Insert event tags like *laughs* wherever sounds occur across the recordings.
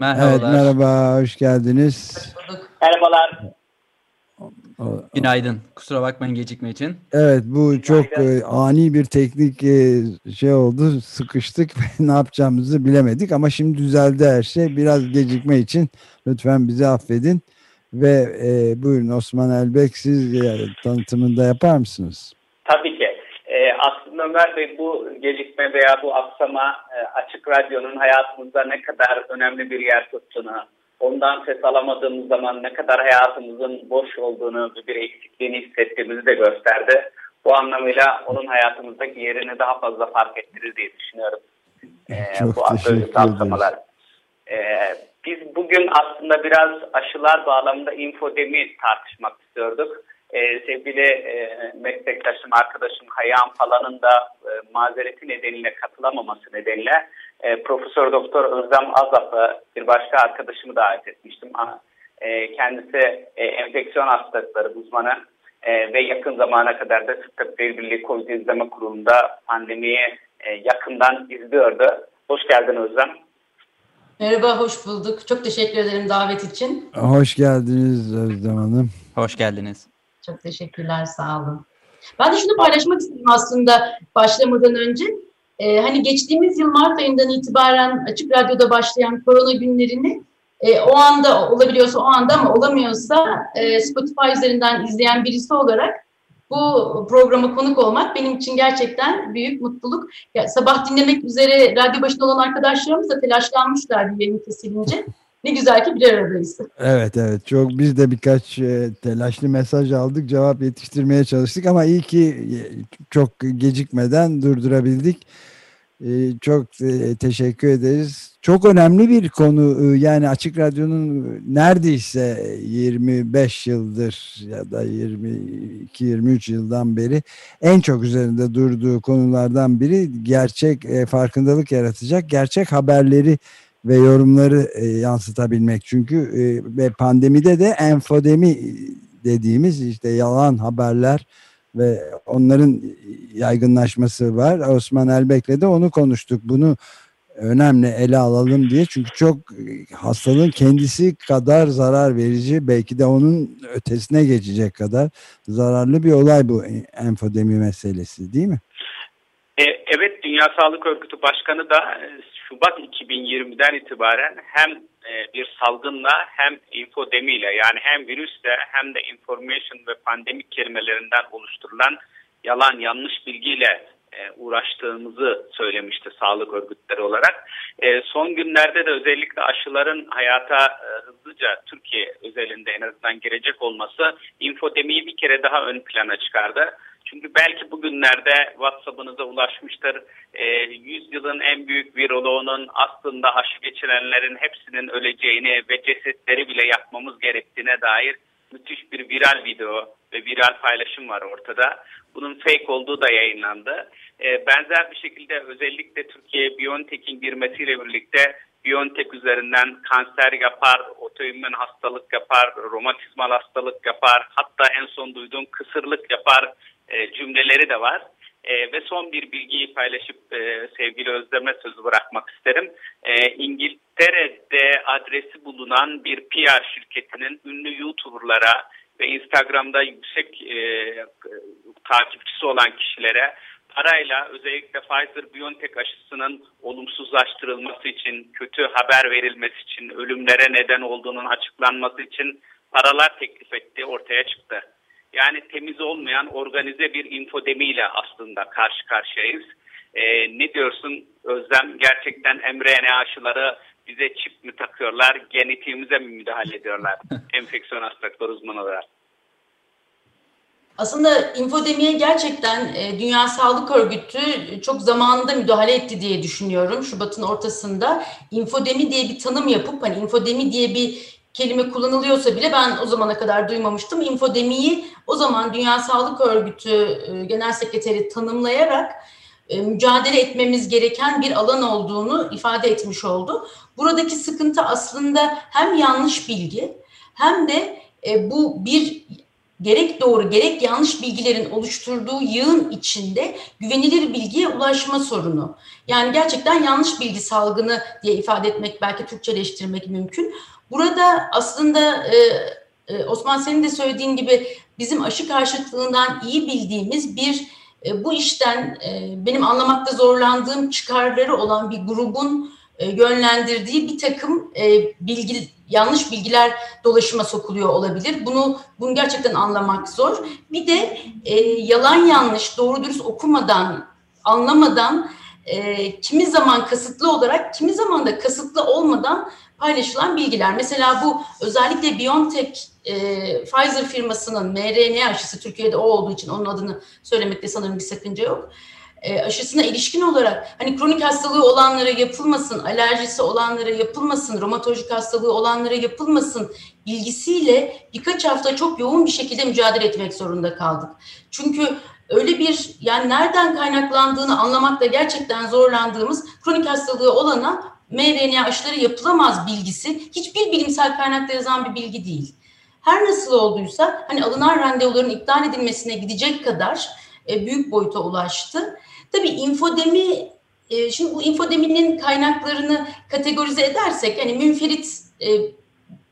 Merhabalar. Evet merhaba, hoş geldiniz. Merhabalar. Günaydın. Kusura bakmayın gecikme için. Evet bu çok e, ani bir teknik e, şey oldu, sıkıştık *laughs* ve ne yapacağımızı bilemedik ama şimdi düzeldi her şey. Biraz gecikme için lütfen bizi affedin. Ve e, buyurun Osman Elbek siz e, tanıtımını da yapar mısınız? Tabii ki. Aslında Ömer Bey bu gecikme veya bu aksama e, Açık Radyo'nun hayatımızda ne kadar önemli bir yer tuttuğunu, ondan ses alamadığımız zaman ne kadar hayatımızın boş olduğunu bir eksikliğini hissettiğimizi de gösterdi. Bu anlamıyla onun hayatımızdaki yerini daha fazla fark ettirir diye düşünüyorum. Ee, Çok bu teşekkür aksamalar. Ee, biz bugün aslında biraz aşılar bağlamında infodemi tartışmak istiyorduk. Ee, sevgili e, meslektaşım, arkadaşım Hayyan Falan'ın da e, mazereti nedeniyle katılamaması nedeniyle e, Profesör Doktor Özlem Azap'ı bir başka arkadaşımı davet etmiştim. Ama, e, kendisi e, enfeksiyon hastalıkları uzmanı e, ve yakın zamana kadar da Tıp Tabipleri Birliği Covid İzleme Kurulu'nda pandemiyi e, yakından izliyordu. Hoş geldin Özlem. Merhaba, hoş bulduk. Çok teşekkür ederim davet için. Hoş geldiniz Özlem Hanım. Hoş geldiniz. Çok teşekkürler, sağ olun. Ben de şunu paylaşmak istedim aslında başlamadan önce. Ee, hani geçtiğimiz yıl Mart ayından itibaren Açık Radyo'da başlayan korona günlerini e, o anda olabiliyorsa o anda ama olamıyorsa e, Spotify üzerinden izleyen birisi olarak bu programa konuk olmak benim için gerçekten büyük mutluluk. Ya, sabah dinlemek üzere radyo başında olan arkadaşlarımız da telaşlanmışlar bir yayın kesilince. Ne güzel ki bir aradayız. Evet evet çok biz de birkaç e, telaşlı mesaj aldık cevap yetiştirmeye çalıştık ama iyi ki e, çok gecikmeden durdurabildik. E, çok teşekkür ederiz. Çok önemli bir konu yani Açık Radyo'nun neredeyse 25 yıldır ya da 22-23 yıldan beri en çok üzerinde durduğu konulardan biri gerçek farkındalık yaratacak gerçek haberleri ve yorumları e, yansıtabilmek. Çünkü e, ve pandemide de enfodemi dediğimiz işte yalan haberler ve onların yaygınlaşması var. Osman Elbek'le de onu konuştuk. Bunu önemli ele alalım diye. Çünkü çok e, hastalığın kendisi kadar zarar verici belki de onun ötesine geçecek kadar zararlı bir olay bu enfodemi meselesi değil mi? E, evet Dünya Sağlık Örgütü Başkanı da e, Şubat 2020'den itibaren hem e, bir salgınla hem infodemiyle yani hem virüsle hem de information ve pandemik kelimelerinden oluşturulan yalan yanlış bilgiyle uğraştığımızı söylemişti sağlık örgütleri olarak. Son günlerde de özellikle aşıların hayata hızlıca Türkiye özelinde en azından girecek olması infodemiyi bir kere daha ön plana çıkardı. Çünkü belki bugünlerde WhatsApp'ınıza ulaşmıştır. E, 100 yılın en büyük viroloğunun aslında aşı geçirenlerin hepsinin öleceğini ve cesetleri bile yakmamız gerektiğine dair müthiş bir viral video ve viral paylaşım var ortada. Bunun fake olduğu da yayınlandı. E, benzer bir şekilde özellikle Türkiye BioNTech'in girmesiyle birlikte BioNTech üzerinden kanser yapar, otoimmün hastalık yapar, romatizmal hastalık yapar, hatta en son duyduğum kısırlık yapar e, cümleleri de var. E, ve son bir bilgiyi paylaşıp e, sevgili Özlem'e sözü bırakmak isterim. E, İngiltere'de adresi bulunan bir PR şirketinin ünlü YouTuber'lara ve Instagram'da yüksek e, takipçisi olan kişilere parayla özellikle Pfizer-BioNTech aşısının olumsuzlaştırılması için, kötü haber verilmesi için, ölümlere neden olduğunun açıklanması için paralar teklif ettiği ortaya çıktı. Yani temiz olmayan organize bir infodemiyle aslında karşı karşıyayız. Ee, ne diyorsun Özlem? Gerçekten mRNA aşıları bize çip mi takıyorlar, genetiğimize mi müdahale ediyorlar? *laughs* Enfeksiyon hastalıkları uzmanı olarak. Aslında infodemiye gerçekten e, Dünya Sağlık Örgütü çok zamanında müdahale etti diye düşünüyorum. Şubat'ın ortasında infodemi diye bir tanım yapıp hani infodemi diye bir kelime kullanılıyorsa bile ben o zamana kadar duymamıştım. İnfodemiyi o zaman Dünya Sağlık Örgütü e, Genel Sekreteri tanımlayarak e, mücadele etmemiz gereken bir alan olduğunu ifade etmiş oldu. Buradaki sıkıntı aslında hem yanlış bilgi hem de e, bu bir gerek doğru gerek yanlış bilgilerin oluşturduğu yığın içinde güvenilir bilgiye ulaşma sorunu. Yani gerçekten yanlış bilgi salgını diye ifade etmek belki Türkçeleştirmek mümkün. Burada aslında e, e, Osman senin de söylediğin gibi bizim aşı karşıtlığından iyi bildiğimiz bir e, bu işten e, benim anlamakta zorlandığım çıkarları olan bir grubun e, yönlendirdiği bir takım e, bilgi yanlış bilgiler dolaşıma sokuluyor olabilir. Bunu bunu gerçekten anlamak zor. Bir de e, yalan yanlış doğru dürüst okumadan anlamadan e, kimi zaman kasıtlı olarak kimi zaman da kasıtlı olmadan paylaşılan bilgiler. Mesela bu özellikle BioNTech e, Pfizer firmasının mRNA aşısı Türkiye'de o olduğu için onun adını söylemekte sanırım bir sakınca yok. Aşısına ilişkin olarak hani kronik hastalığı olanlara yapılmasın, alerjisi olanlara yapılmasın, romatolojik hastalığı olanlara yapılmasın bilgisiyle birkaç hafta çok yoğun bir şekilde mücadele etmek zorunda kaldık. Çünkü öyle bir yani nereden kaynaklandığını anlamakta gerçekten zorlandığımız kronik hastalığı olana mRNA aşıları yapılamaz bilgisi hiçbir bilimsel kaynakta yazan bir bilgi değil. Her nasıl olduysa hani alınan randevuların iptal edilmesine gidecek kadar e, büyük boyuta ulaştı. Tabii infodemi, e, şimdi bu infodeminin kaynaklarını kategorize edersek hani münferit e,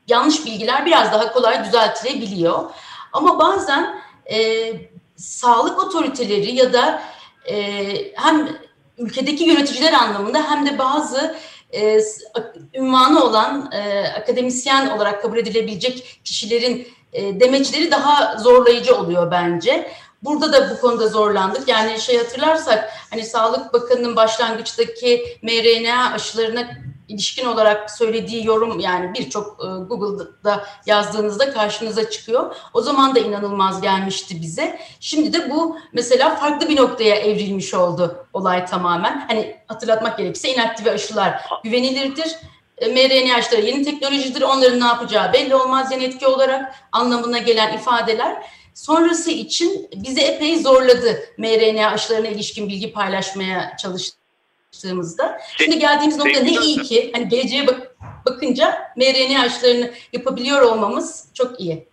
yanlış bilgiler biraz daha kolay düzeltilebiliyor. Ama bazen e, sağlık otoriteleri ya da e, hem ülkedeki yöneticiler anlamında hem de bazı e, ünvanı olan e, akademisyen olarak kabul edilebilecek kişilerin e, demeçleri daha zorlayıcı oluyor bence. Burada da bu konuda zorlandık. Yani şey hatırlarsak hani Sağlık Bakanı'nın başlangıçtaki mRNA aşılarına ilişkin olarak söylediği yorum yani birçok e, Google'da yazdığınızda karşınıza çıkıyor. O zaman da inanılmaz gelmişti bize. Şimdi de bu mesela farklı bir noktaya evrilmiş oldu olay tamamen. Hani hatırlatmak gerekirse inaktive aşılar güvenilirdir. E, mRNA aşıları yeni teknolojidir. Onların ne yapacağı belli olmaz yan etki olarak anlamına gelen ifadeler sonrası için bizi epey zorladı mRNA aşılarına ilişkin bilgi paylaşmaya çalıştığımızda. Şimdi geldiğimiz nokta ne iyi ki hani geleceğe bak bakınca mRNA aşılarını yapabiliyor olmamız çok iyi.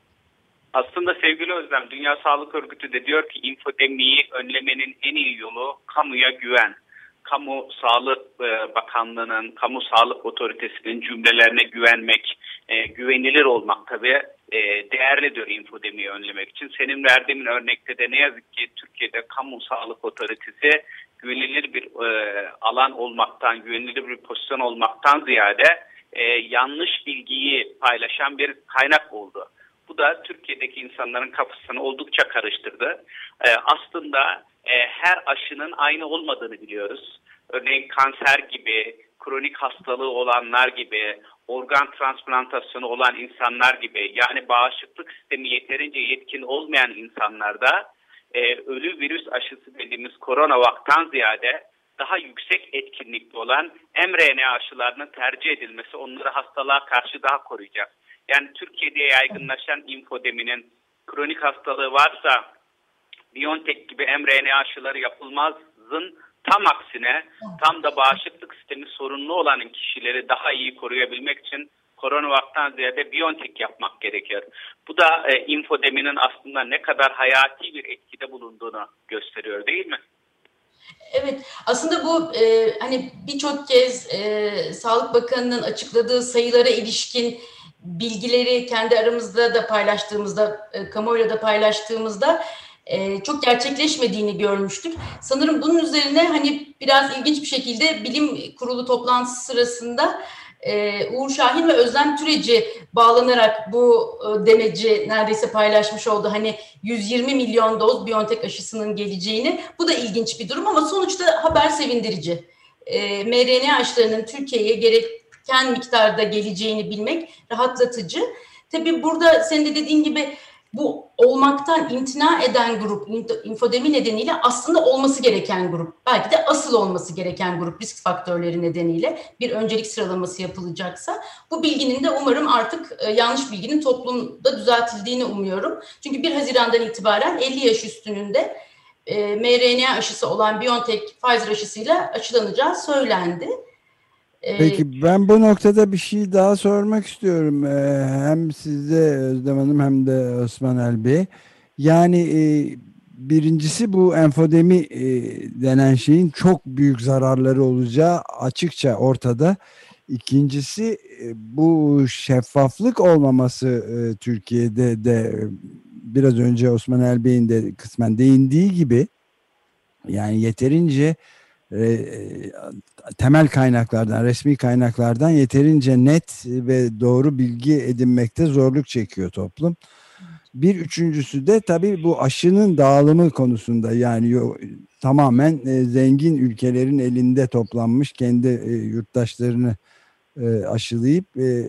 Aslında sevgili Özlem, Dünya Sağlık Örgütü de diyor ki infodemiyi önlemenin en iyi yolu kamuya güven. Kamu Sağlık e, Bakanlığı'nın, Kamu Sağlık Otoritesi'nin cümlelerine güvenmek, e, güvenilir olmak tabii e, değerlidir infodemiyi önlemek için. Senin verdiğin örnekte de ne yazık ki Türkiye'de Kamu Sağlık Otoritesi güvenilir bir e, alan olmaktan, güvenilir bir pozisyon olmaktan ziyade e, yanlış bilgiyi paylaşan bir kaynak oldu. Bu da Türkiye'deki insanların kafasını oldukça karıştırdı. E, aslında e, her aşının aynı olmadığını biliyoruz. Örneğin kanser gibi, kronik hastalığı olanlar gibi, organ transplantasyonu olan insanlar gibi yani bağışıklık sistemi yeterince yetkin olmayan insanlarda e, ölü virüs aşısı dediğimiz korona vaktan ziyade daha yüksek etkinlikli olan mRNA aşılarının tercih edilmesi onları hastalığa karşı daha koruyacak. Yani Türkiye'de yaygınlaşan infodeminin kronik hastalığı varsa BioNTech gibi mRNA aşıları yapılmazın tam aksine tam da bağışıklık sistemi sorunlu olan kişileri daha iyi koruyabilmek için koronavaktan ziyade BioNTech yapmak gerekiyor. Bu da e, infodeminin aslında ne kadar hayati bir etkide bulunduğunu gösteriyor değil mi? Evet, aslında bu e, hani birçok kez e, Sağlık Bakanı'nın açıkladığı sayılara ilişkin bilgileri kendi aramızda da paylaştığımızda, e, kamuoyuyla da paylaştığımızda e, çok gerçekleşmediğini görmüştük. Sanırım bunun üzerine hani biraz ilginç bir şekilde bilim kurulu toplantısı sırasında e, Uğur Şahin ve Özlem Türeci bağlanarak bu e, demeci neredeyse paylaşmış oldu. Hani 120 milyon doz Biontech aşısının geleceğini. Bu da ilginç bir durum ama sonuçta haber sevindirici. E, mRNA aşılarının Türkiye'ye gereken miktarda geleceğini bilmek rahatlatıcı. Tabii burada senin de dediğin gibi bu olmaktan imtina eden grup infodemi nedeniyle aslında olması gereken grup. Belki de asıl olması gereken grup risk faktörleri nedeniyle bir öncelik sıralaması yapılacaksa bu bilginin de umarım artık e, yanlış bilginin toplumda düzeltildiğini umuyorum. Çünkü 1 Haziran'dan itibaren 50 yaş üstününde e, mRNA aşısı olan BioNTech Pfizer aşısıyla aşılanacağı söylendi. E, Peki ben bu noktada bir şey daha sormak istiyorum. E, hem size Özlem Hanım hem de Osman El Bey. Yani birincisi bu enfodemi denen şeyin çok büyük zararları olacağı açıkça ortada. İkincisi bu şeffaflık olmaması Türkiye'de de biraz önce Osman Elbey'in de kısmen değindiği gibi yani yeterince e, temel kaynaklardan, resmi kaynaklardan yeterince net ve doğru bilgi edinmekte zorluk çekiyor toplum. Bir üçüncüsü de tabii bu aşının dağılımı konusunda yani tamamen e, zengin ülkelerin elinde toplanmış kendi e, yurttaşlarını e, aşılayıp e,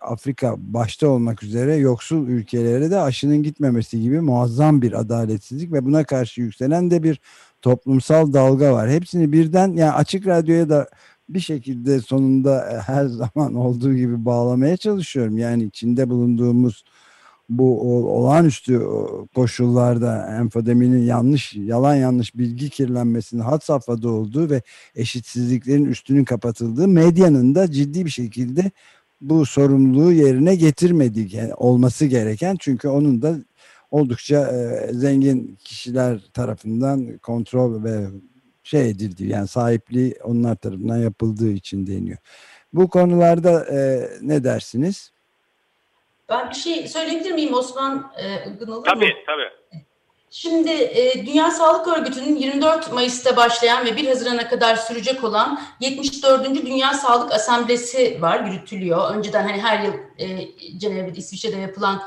Afrika başta olmak üzere yoksul ülkelere de aşının gitmemesi gibi muazzam bir adaletsizlik ve buna karşı yükselen de bir toplumsal dalga var. Hepsini birden yani açık radyoya da bir şekilde sonunda e, her *laughs* zaman olduğu gibi bağlamaya çalışıyorum. Yani içinde bulunduğumuz bu olağanüstü koşullarda enfodeminin yanlış, yalan yanlış bilgi kirlenmesinin had safhada olduğu ve eşitsizliklerin üstünün kapatıldığı medyanın da ciddi bir şekilde bu sorumluluğu yerine getirmedik yani olması gereken çünkü onun da oldukça e, zengin kişiler tarafından kontrol ve şey edildiği yani sahipliği onlar tarafından yapıldığı için deniyor. Bu konularda e, ne dersiniz? Ben bir şey söyleyebilir miyim Osman? E, olur tabii, mu? Tabii Şimdi e, Dünya Sağlık Örgütü'nün 24 Mayıs'ta başlayan ve 1 Haziran'a kadar sürecek olan 74. Dünya Sağlık Asamblesi var, yürütülüyor. Önceden hani her yıl e, Cenevre'de, İsviçre'de yapılan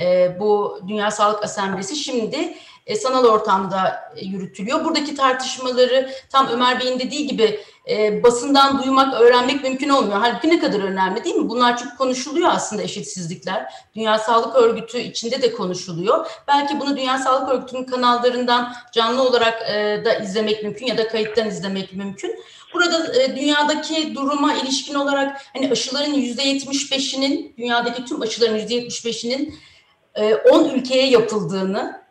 e, bu Dünya Sağlık Asamblesi şimdi e, sanal ortamda yürütülüyor. Buradaki tartışmaları tam Ömer Bey'in dediği gibi e, basından duymak, öğrenmek mümkün olmuyor. Halbuki ne kadar önemli değil mi? Bunlar çok konuşuluyor aslında eşitsizlikler. Dünya Sağlık Örgütü içinde de konuşuluyor. Belki bunu Dünya Sağlık Örgütü'nün kanallarından canlı olarak e, da izlemek mümkün ya da kayıttan izlemek mümkün. Burada dünyadaki duruma ilişkin olarak hani aşıların yüzde yetmiş beşinin, dünyadaki tüm aşıların yüzde yetmiş beşinin 10 e, ülkeye yapıldığını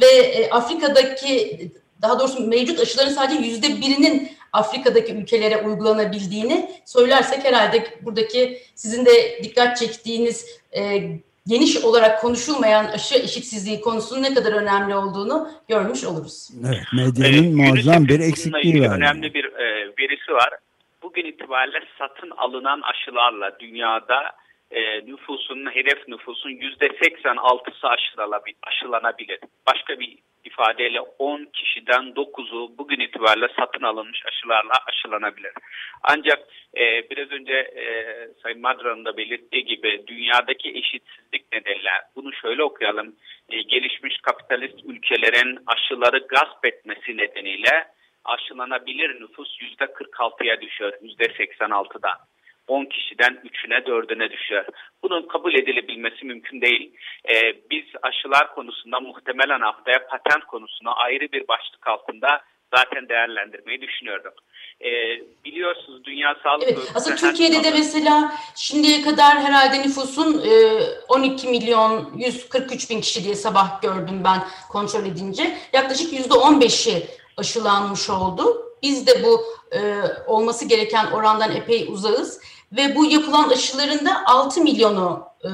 ve e, Afrika'daki daha doğrusu mevcut aşıların sadece yüzde birinin Afrika'daki ülkelere uygulanabildiğini söylersek herhalde buradaki sizin de dikkat çektiğiniz e, geniş olarak konuşulmayan aşı eşitsizliği konusunun ne kadar önemli olduğunu görmüş oluruz. Evet, medyanın evet, muazzam bir eksikliği var. Önemli bir e, verisi var. Bugün itibariyle satın alınan aşılarla dünyada e, nüfusun, hedef nüfusun yüzde 86'sı aşılanabilir. Başka bir ifadeyle 10 kişiden 9'u bugün itibariyle satın alınmış aşılarla aşılanabilir. Ancak e, biraz önce e, Sayın Madra'nın da belirttiği gibi dünyadaki eşitsizlik nedeniyle bunu şöyle okuyalım. E, gelişmiş kapitalist ülkelerin aşıları gasp etmesi nedeniyle aşılanabilir nüfus %46'ya düşüyor %86'dan. 10 kişiden 3'üne 4'üne düşer. Bunun kabul edilebilmesi mümkün değil. Ee, biz aşılar konusunda muhtemelen haftaya patent konusunu ayrı bir başlık altında zaten değerlendirmeyi düşünüyorduk. Ee, biliyorsunuz Dünya Sağlık evet, Örgütü... Aslında Türkiye'de de mesela şimdiye kadar herhalde nüfusun e, 12 milyon 143 bin kişi diye sabah gördüm ben kontrol edince. Yaklaşık %15'i aşılanmış oldu. Biz de bu e, olması gereken orandan epey uzağız. Ve bu yapılan aşıların da 6 milyonu e,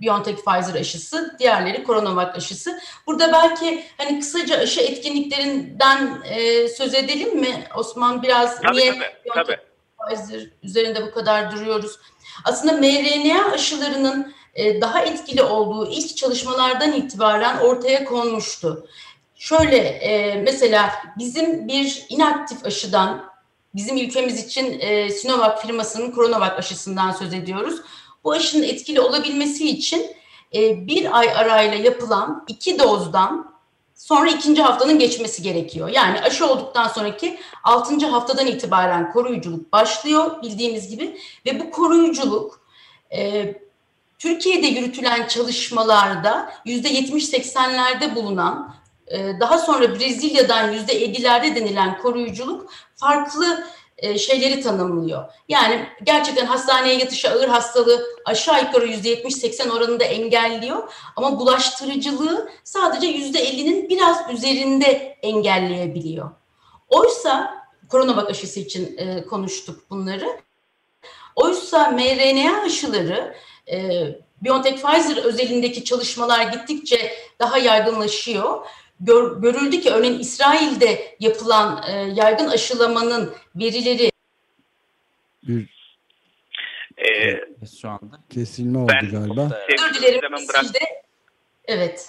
BioNTech Pfizer aşısı, diğerleri CoronaVac aşısı. Burada belki hani kısaca aşı etkinliklerinden e, söz edelim mi Osman? Biraz tabii, niye tabii, BioNTech tabii. Pfizer üzerinde bu kadar duruyoruz? Aslında mRNA aşılarının e, daha etkili olduğu ilk çalışmalardan itibaren ortaya konmuştu. Şöyle e, mesela bizim bir inaktif aşıdan bizim ülkemiz için e, Sinovac firmasının CoronaVac aşısından söz ediyoruz. Bu aşının etkili olabilmesi için e, bir ay arayla yapılan iki dozdan sonra ikinci haftanın geçmesi gerekiyor. Yani aşı olduktan sonraki altıncı haftadan itibaren koruyuculuk başlıyor bildiğimiz gibi ve bu koruyuculuk e, Türkiye'de yürütülen çalışmalarda %70-80'lerde bulunan, daha sonra Brezilya'dan %50'lerde denilen koruyuculuk farklı e, şeyleri tanımlıyor. Yani gerçekten hastaneye yatışı ağır hastalığı aşağı yukarı %70-80 oranında engelliyor ama bulaştırıcılığı sadece %50'nin biraz üzerinde engelleyebiliyor. Oysa koronavak aşısı için e, konuştuk bunları. Oysa mRNA aşıları e, BioNTech Pfizer özelindeki çalışmalar gittikçe daha yaygınlaşıyor. Gör, görüldü ki örneğin İsrail'de yapılan e, yaygın aşılamanın verileri Bir Ee, Şu anda. kesilme oldu Ben- galiba. özür dilerim kesildi. Evet.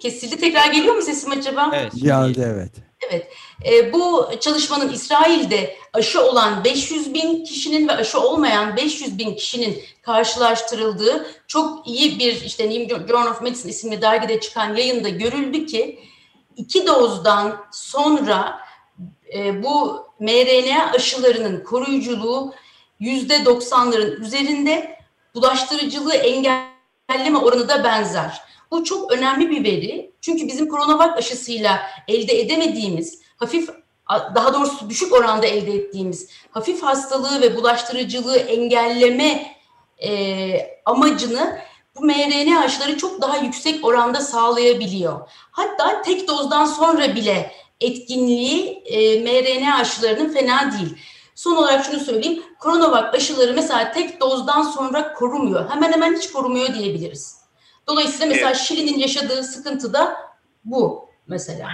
Kesildi. Tekrar geliyor mu sesim acaba? Evet. Geldi evet. E, bu çalışmanın İsrail'de aşı olan 500 bin kişinin ve aşı olmayan 500 bin kişinin karşılaştırıldığı çok iyi bir işte New Journal of Medicine isimli dergide çıkan yayında görüldü ki iki dozdan sonra e, bu mRNA aşılarının koruyuculuğu yüzde 90'ların üzerinde bulaştırıcılığı engelleme oranı da benzer. Bu çok önemli bir veri. Çünkü bizim koronavak aşısıyla elde edemediğimiz hafif daha doğrusu düşük oranda elde ettiğimiz hafif hastalığı ve bulaştırıcılığı engelleme e, amacını bu mRNA aşıları çok daha yüksek oranda sağlayabiliyor. Hatta tek dozdan sonra bile etkinliği e, mRNA aşılarının fena değil. Son olarak şunu söyleyeyim. Coronavac aşıları mesela tek dozdan sonra korumuyor. Hemen hemen hiç korumuyor diyebiliriz. Dolayısıyla mesela Şili'nin yaşadığı sıkıntı da bu mesela.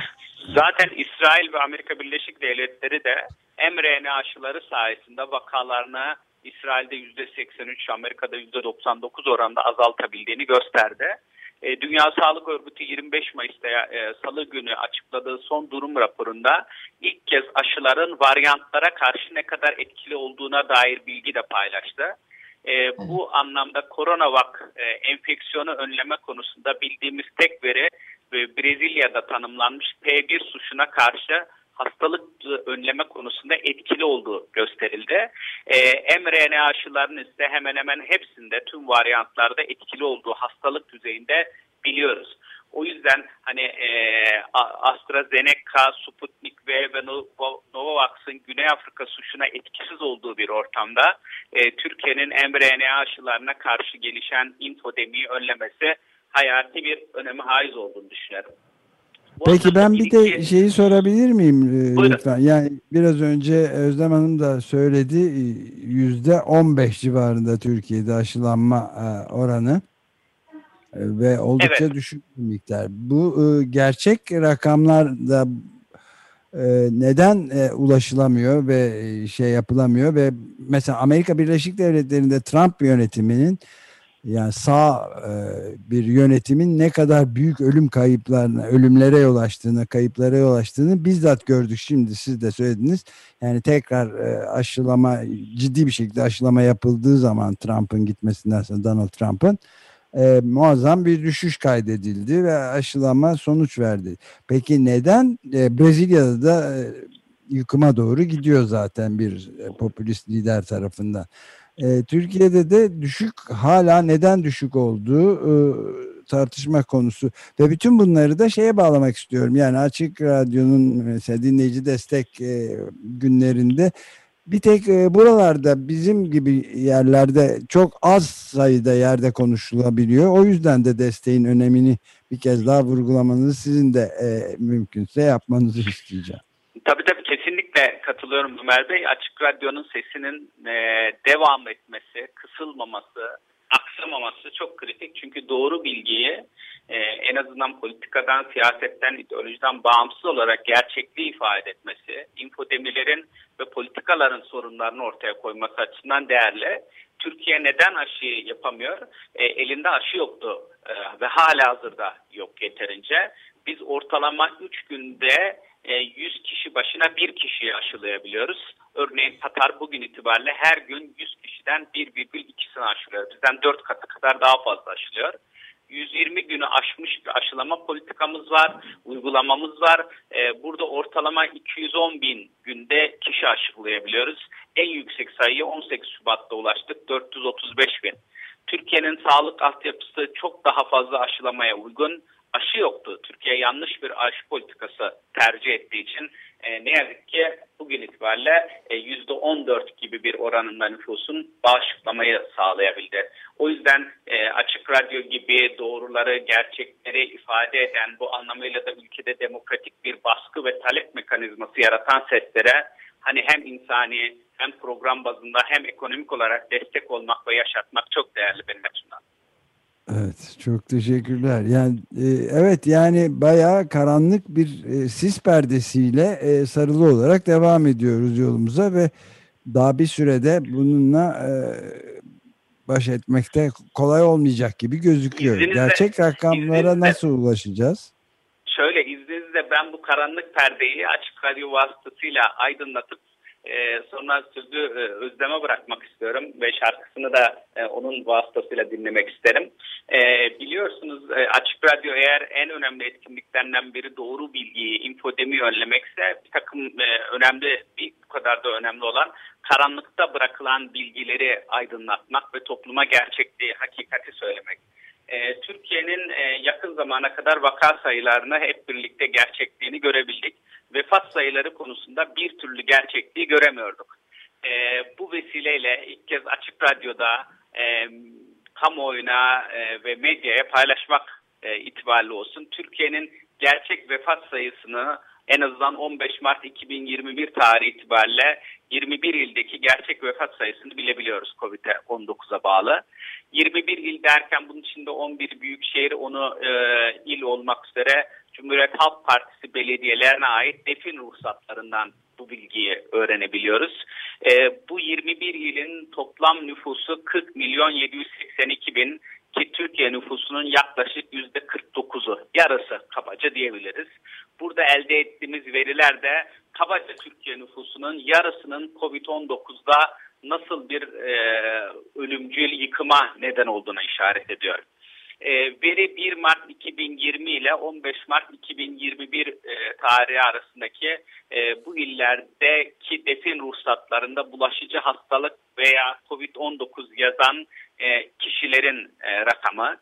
Zaten İsrail ve Amerika Birleşik Devletleri de mRNA aşıları sayesinde vakalarını İsrail'de %83, Amerika'da %99 oranda azaltabildiğini gösterdi. E, Dünya Sağlık Örgütü 25 Mayıs'ta e, Salı günü açıkladığı son durum raporunda ilk kez aşıların varyantlara karşı ne kadar etkili olduğuna dair bilgi de paylaştı. E, bu anlamda koronavak e, enfeksiyonu önleme konusunda bildiğimiz tek veri e, Brezilya'da tanımlanmış P1 suşuna karşı hastalık önleme konusunda etkili olduğu gösterildi. E, mRNA aşılarının ise hemen hemen hepsinde tüm varyantlarda etkili olduğu hastalık düzeyinde biliyoruz. O yüzden hani e, AstraZeneca, Sputnik V ve Novavax'ın Güney Afrika suşuna etkisiz olduğu bir ortamda e, Türkiye'nin mRNA aşılarına karşı gelişen infodemiyi önlemesi hayati bir önemi haiz olduğunu düşünüyorum. Bu Peki ben bir de şeyi sorabilir miyim e, Buyurun. lütfen? Yani biraz önce Özlem Hanım da söyledi e, yüzde 15 civarında Türkiye'de aşılanma e, oranı ve oldukça Evet. düşük bir miktar. Bu e, gerçek rakamlar da e, neden e, ulaşılamıyor ve e, şey yapılamıyor ve mesela Amerika Birleşik Devletleri'nde Trump yönetiminin yani sağ e, bir yönetimin ne kadar büyük ölüm kayıplarına, ölümlere yol açtığını, kayıplara yol açtığını bizzat gördük. Şimdi siz de söylediniz. Yani tekrar e, aşılama, ciddi bir şekilde aşılama yapıldığı zaman Trump'ın gitmesinden sonra Donald Trump'ın e, muazzam bir düşüş kaydedildi ve aşılama sonuç verdi. Peki neden e, Brezilya'da da e, yıkıma doğru gidiyor zaten bir e, popülist lider tarafından. E, Türkiye'de de düşük hala neden düşük olduğu e, tartışma konusu ve bütün bunları da şeye bağlamak istiyorum. Yani Açık Radyo'nun mesela dinleyici destek e, günlerinde bir tek e, buralarda bizim gibi yerlerde çok az sayıda yerde konuşulabiliyor. O yüzden de desteğin önemini bir kez daha vurgulamanızı sizin de e, mümkünse yapmanızı isteyeceğim. Tabii tabii kesinlikle katılıyorum Ömer Bey. Açık Radyo'nun sesinin e, devam etmesi, kısılmaması, aksamaması çok kritik. Çünkü doğru bilgiyi e, en azından politikadan, siyasetten, ideolojiden bağımsız olarak gerçekliği ifade etmesi, infodemilerin ve politikaların sorunlarını ortaya koyması açısından değerli. Türkiye neden aşı yapamıyor? E, elinde aşı yoktu e, ve hala hazırda yok yeterince. Biz ortalama 3 günde e, 100 kişi başına bir kişiyi aşılayabiliyoruz. Örneğin Katar bugün itibariyle her gün 100 kişiden 1,2'sini aşılıyor. Bizden 4 katı kadar daha fazla aşılıyor. 120 günü aşmış bir aşılama politikamız var, uygulamamız var. Ee, burada ortalama 210 bin günde kişi aşılayabiliyoruz. En yüksek sayıya 18 Şubat'ta ulaştık, 435 bin. Türkiye'nin sağlık altyapısı çok daha fazla aşılamaya uygun. Aşı yoktu. Türkiye yanlış bir aşı politikası tercih ettiği için e, ne yazık ki bugün itibariyle e, %14 gibi bir oranında nüfusun bağışıklamayı sağlayabildi. O yüzden e, Açık Radyo gibi doğruları, gerçekleri ifade eden bu anlamıyla da ülkede demokratik bir baskı ve talep mekanizması yaratan seslere hani hem insani hem program bazında hem ekonomik olarak destek olmak ve yaşatmak çok değerli benim açımdan. Evet, çok teşekkürler. Yani e, evet yani bayağı karanlık bir e, sis perdesiyle e, sarılı olarak devam ediyoruz yolumuza ve daha bir sürede bununla e, baş etmekte kolay olmayacak gibi gözüküyor. İzninizle- Gerçek rakamlara izninizle- nasıl ulaşacağız? Şöyle izninizle ben bu karanlık perdeyi açık radyo vasıtasıyla aydınlatıp e, sonra sözü e, Özlem'e bırakmak istiyorum ve şarkısını da e, onun vasıtasıyla dinlemek isterim. E, biliyorsunuz e, Açık Radyo eğer en önemli etkinliklerinden biri doğru bilgiyi, infodemi önlemekse bir takım e, önemli, bir, bu kadar da önemli olan karanlıkta bırakılan bilgileri aydınlatmak ve topluma gerçekliği, hakikati söylemek. E, Türkiye'nin e, yakın zamana kadar vaka sayılarını hep birlikte gerçekliğini görebildik. Vefat sayıları konusunda bir türlü gerçekliği göremiyorduk. E, bu vesileyle ilk kez Açık Radyo'da e, kamuoyuna e, ve medyaya paylaşmak e, itibariyle olsun. Türkiye'nin gerçek vefat sayısını en azından 15 Mart 2021 tarihi itibariyle 21 ildeki gerçek vefat sayısını bilebiliyoruz COVID-19'a bağlı. 21 il derken bunun içinde 11 büyük şehir onu e, il olmak üzere Cumhuriyet Halk Partisi belediyelerine ait defin ruhsatlarından bu bilgiyi öğrenebiliyoruz. E, bu 21 ilin toplam nüfusu 40 milyon 782 bin ki Türkiye nüfusunun yaklaşık yüzde 49'u yarısı kabaca diyebiliriz. Burada elde ettiğimiz veriler de kabaca Türkiye nüfusunun yarısının COVID-19'da nasıl bir e, ölümcül yıkıma neden olduğuna işaret ediyor. E, veri 1 Mart 2020 ile 15 Mart 2021 e, tarihi arasındaki e, bu illerdeki defin ruhsatlarında bulaşıcı hastalık veya COVID-19 yazan e, kişilerin e, rakamı.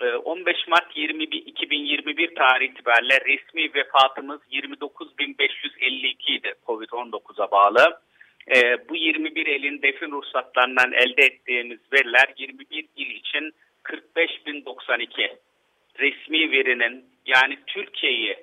E, 15 Mart 20, 2021 tarihi itibariyle resmi vefatımız 29.552 idi COVID-19'a bağlı. E, bu 21 elin defin ruhsatlarından elde ettiğimiz veriler 21 il için 45.092 resmi verinin yani Türkiye'yi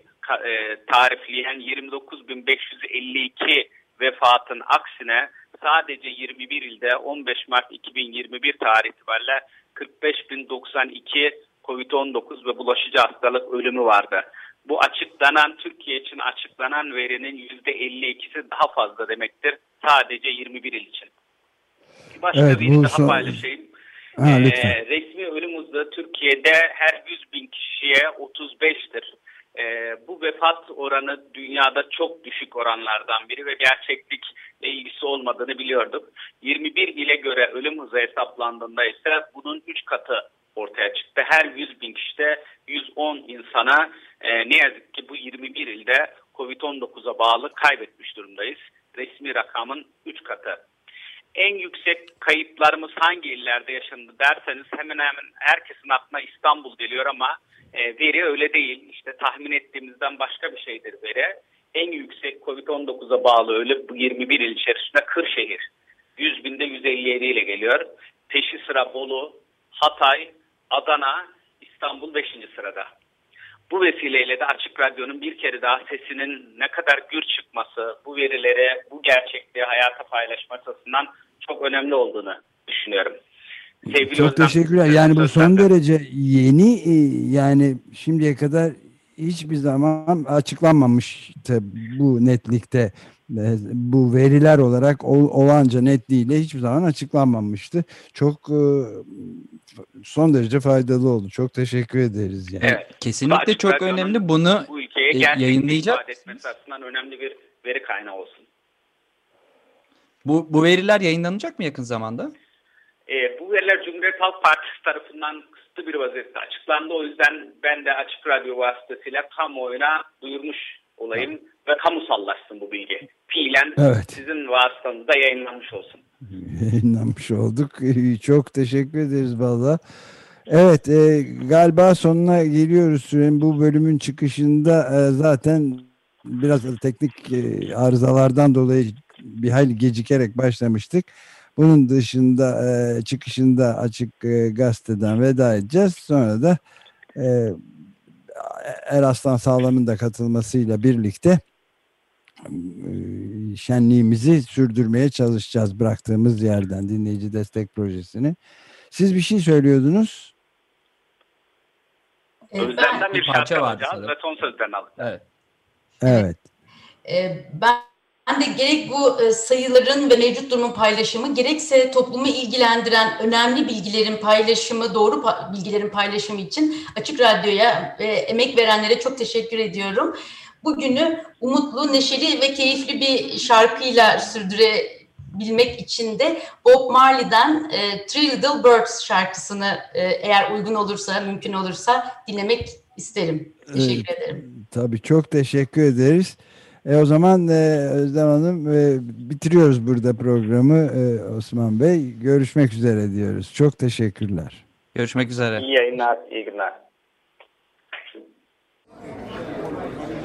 e, tarifleyen 29.552 vefatın aksine sadece 21 ilde 15 Mart 2021 tarih itibariyle 45.092 COVID-19 ve bulaşıcı hastalık ölümü vardı. Bu açıklanan Türkiye için açıklanan verinin %52'si daha fazla demektir. Sadece 21 il için. Başka Evet, bir daha son- paylaşayım. Ha, Ee, resmi ölüm hızı Türkiye'de her 100 bin kişiye 35'tir. Ee, bu vefat oranı dünyada çok düşük oranlardan biri ve gerçeklikle ilgisi olmadığını biliyorduk. 21 ile göre ölüm hızı hesaplandığında ise bunun 3 katı ortaya çıktı. Her 100 bin kişide 110 insana e, ne yazık ki bu 21 ilde COVID-19'a bağlı kaybetmiş durumdayız. Resmi rakamın 3 katı en yüksek kayıplarımız hangi illerde yaşandı derseniz hemen hemen herkesin aklına İstanbul geliyor ama e, veri öyle değil. İşte tahmin ettiğimizden başka bir şeydir veri. En yüksek Covid-19'a bağlı bu 21 il içerisinde Kırşehir. 100 binde 157 ile geliyor. Peşi sıra Bolu, Hatay, Adana, İstanbul 5. sırada. Bu vesileyle de Açık Radyo'nun bir kere daha sesinin ne kadar gür çıkması, bu verileri, bu gerçekliği hayata paylaşması açısından çok önemli olduğunu düşünüyorum. Sevgili Çok Özlem, teşekkürler. Yani bu son derece yeni e, yani şimdiye kadar hiçbir zaman açıklanmamıştı bu netlikte. E, Bu veriler olarak ol- olanca netliğiyle hiçbir zaman açıklanmamıştı. Çok e, son derece faydalı oldu. Çok teşekkür ederiz yani. Evet. Kesinlikle çok önemli. Bunu bu ülkeye e, yayınlayacak etmesi açısından önemli bir veri kaynağı olsun. bu, bu veriler yayınlanacak mı yakın zamanda? E, bu veriler Cumhuriyet Halk Partisi tarafından kısıtlı bir vaziyette açıklandı. O yüzden ben de Açık Radyo vasıtasıyla kamuoyuna duyurmuş olayım ve kamusallaşsın bu bilgi. Fiilen Evet. sizin vasıtanızda yayınlanmış olsun. Yayınlamış olduk. *laughs* Çok teşekkür ederiz valla. Evet e, galiba sonuna geliyoruz sürenin bu bölümün çıkışında e, zaten biraz teknik e, arızalardan dolayı bir hayli gecikerek başlamıştık. Bunun dışında e, çıkışında açık e, gazeteden veda edeceğiz. Sonra da e, Eraslan Sağlam'ın da katılmasıyla birlikte e, şenliğimizi sürdürmeye çalışacağız bıraktığımız yerden dinleyici destek projesini. Siz bir şey söylüyordunuz. E, ben, Özlem'den bir Bir parça vardı ve son sözlerini alacağız. Evet. Evet. e, ben de gerek bu e, sayıların ve mevcut durumun paylaşımı gerekse toplumu ilgilendiren önemli bilgilerin paylaşımı, doğru pa- bilgilerin paylaşımı için Açık Radyo'ya ve emek verenlere çok teşekkür ediyorum. Bugünü umutlu, neşeli ve keyifli bir şarkıyla sürdürebilmek için de Bob Marley'den e, Three Little Birds şarkısını e, eğer uygun olursa, mümkün olursa dinlemek isterim. Teşekkür ederim. Tabii çok teşekkür ederiz. E, o zaman e, Özlem Hanım e, bitiriyoruz burada programı e, Osman Bey. Görüşmek üzere diyoruz. Çok teşekkürler. Görüşmek üzere. İyi yayınlar, iyi günler.